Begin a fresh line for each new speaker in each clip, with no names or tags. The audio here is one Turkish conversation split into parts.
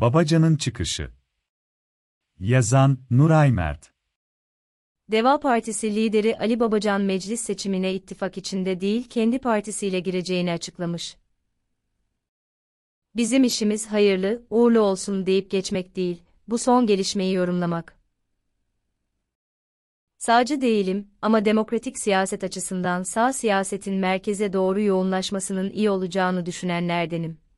Babacan'ın çıkışı. Yazan Nuray Mert.
Deva Partisi lideri Ali Babacan meclis seçimine ittifak içinde değil kendi partisiyle gireceğini açıklamış. Bizim işimiz hayırlı, uğurlu olsun deyip geçmek değil, bu son gelişmeyi yorumlamak. Sağcı değilim ama demokratik siyaset açısından sağ siyasetin merkeze doğru yoğunlaşmasının iyi olacağını düşünenlerdenim.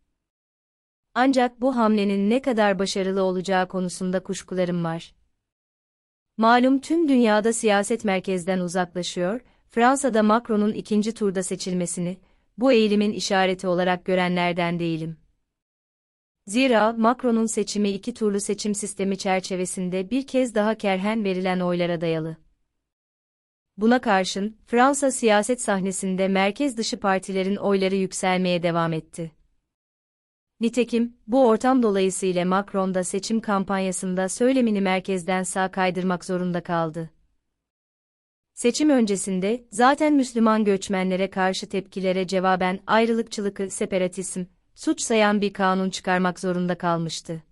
Ancak bu hamlenin ne kadar başarılı olacağı konusunda kuşkularım var. Malum tüm dünyada siyaset merkezden uzaklaşıyor, Fransa'da Macron'un ikinci turda seçilmesini, bu eğilimin işareti olarak görenlerden değilim. Zira Macron'un seçimi iki turlu seçim sistemi çerçevesinde bir kez daha kerhen verilen oylara dayalı. Buna karşın, Fransa siyaset sahnesinde merkez dışı partilerin oyları yükselmeye devam etti. Nitekim, bu ortam dolayısıyla Macron da seçim kampanyasında söylemini merkezden sağ kaydırmak zorunda kaldı. Seçim öncesinde, zaten Müslüman göçmenlere karşı tepkilere cevaben ayrılıkçılıkı separatizm, suç sayan bir kanun çıkarmak zorunda kalmıştı.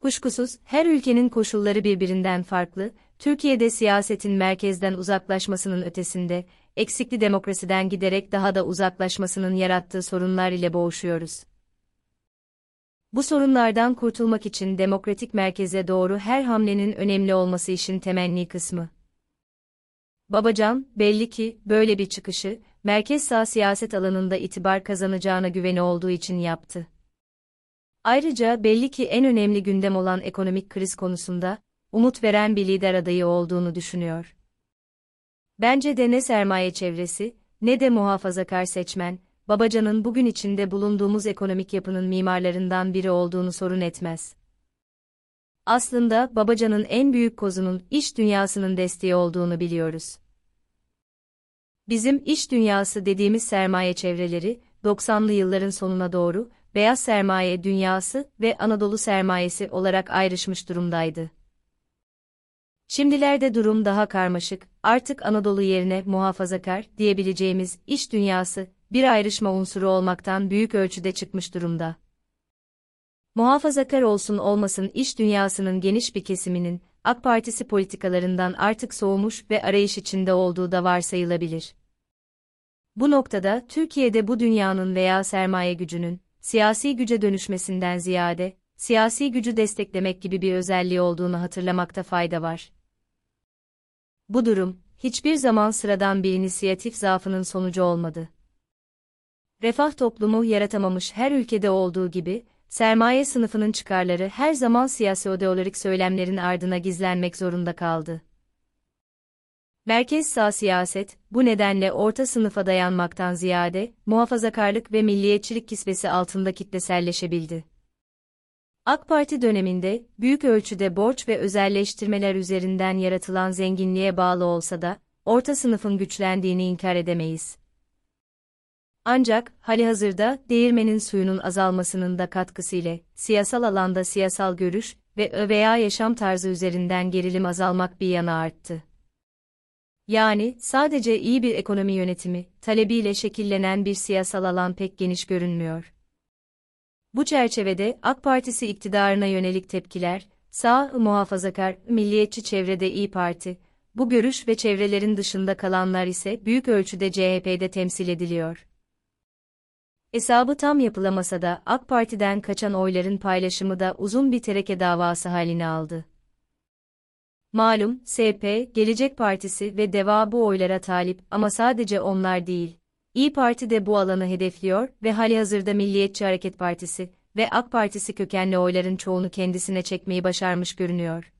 Kuşkusuz, her ülkenin koşulları birbirinden farklı, Türkiye'de siyasetin merkezden uzaklaşmasının ötesinde, eksikli demokrasiden giderek daha da uzaklaşmasının yarattığı sorunlar ile boğuşuyoruz. Bu sorunlardan kurtulmak için demokratik merkeze doğru her hamlenin önemli olması işin temenni kısmı. Babacan, belli ki, böyle bir çıkışı, merkez sağ siyaset alanında itibar kazanacağına güveni olduğu için yaptı. Ayrıca belli ki en önemli gündem olan ekonomik kriz konusunda, umut veren bir lider adayı olduğunu düşünüyor. Bence de ne sermaye çevresi, ne de muhafazakar seçmen, Babacan'ın bugün içinde bulunduğumuz ekonomik yapının mimarlarından biri olduğunu sorun etmez. Aslında Babacan'ın en büyük kozunun iş dünyasının desteği olduğunu biliyoruz. Bizim iş dünyası dediğimiz sermaye çevreleri, 90'lı yılların sonuna doğru, beyaz sermaye dünyası ve Anadolu sermayesi olarak ayrışmış durumdaydı. Şimdilerde durum daha karmaşık, artık Anadolu yerine muhafazakar diyebileceğimiz iş dünyası, bir ayrışma unsuru olmaktan büyük ölçüde çıkmış durumda. Muhafazakar olsun olmasın iş dünyasının geniş bir kesiminin, AK Partisi politikalarından artık soğumuş ve arayış içinde olduğu da varsayılabilir. Bu noktada Türkiye'de bu dünyanın veya sermaye gücünün, siyasi güce dönüşmesinden ziyade, siyasi gücü desteklemek gibi bir özelliği olduğunu hatırlamakta fayda var. Bu durum, hiçbir zaman sıradan bir inisiyatif zaafının sonucu olmadı. Refah toplumu yaratamamış her ülkede olduğu gibi, sermaye sınıfının çıkarları her zaman siyasi ideolojik söylemlerin ardına gizlenmek zorunda kaldı. Merkez sağ siyaset, bu nedenle orta sınıfa dayanmaktan ziyade, muhafazakarlık ve milliyetçilik kisvesi altında kitleselleşebildi. AK Parti döneminde, büyük ölçüde borç ve özelleştirmeler üzerinden yaratılan zenginliğe bağlı olsa da, orta sınıfın güçlendiğini inkar edemeyiz. Ancak, halihazırda, değirmenin suyunun azalmasının da katkısıyla, siyasal alanda siyasal görüş ve veya yaşam tarzı üzerinden gerilim azalmak bir yana arttı. Yani, sadece iyi bir ekonomi yönetimi, talebiyle şekillenen bir siyasal alan pek geniş görünmüyor. Bu çerçevede AK Partisi iktidarına yönelik tepkiler, sağ, muhafazakar, milliyetçi çevrede İyi Parti, bu görüş ve çevrelerin dışında kalanlar ise büyük ölçüde CHP'de temsil ediliyor. Hesabı tam yapılamasa da AK Parti'den kaçan oyların paylaşımı da uzun bir tereke davası halini aldı. Malum, SP, Gelecek Partisi ve DEVA bu oylara talip ama sadece onlar değil. İyi Parti de bu alanı hedefliyor ve halihazırda Milliyetçi Hareket Partisi ve AK Partisi kökenli oyların çoğunu kendisine çekmeyi başarmış görünüyor.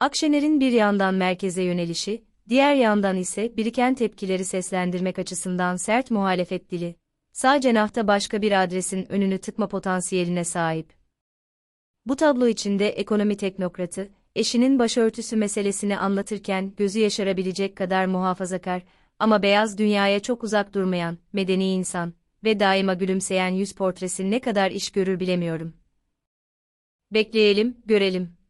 Akşener'in bir yandan merkeze yönelişi, diğer yandan ise biriken tepkileri seslendirmek açısından sert muhalefet dili, sağ cenahta başka bir adresin önünü tıkma potansiyeline sahip. Bu tablo içinde ekonomi teknokratı, eşinin başörtüsü meselesini anlatırken gözü yaşarabilecek kadar muhafazakar ama beyaz dünyaya çok uzak durmayan, medeni insan ve daima gülümseyen yüz portresi ne kadar iş görür bilemiyorum. Bekleyelim, görelim.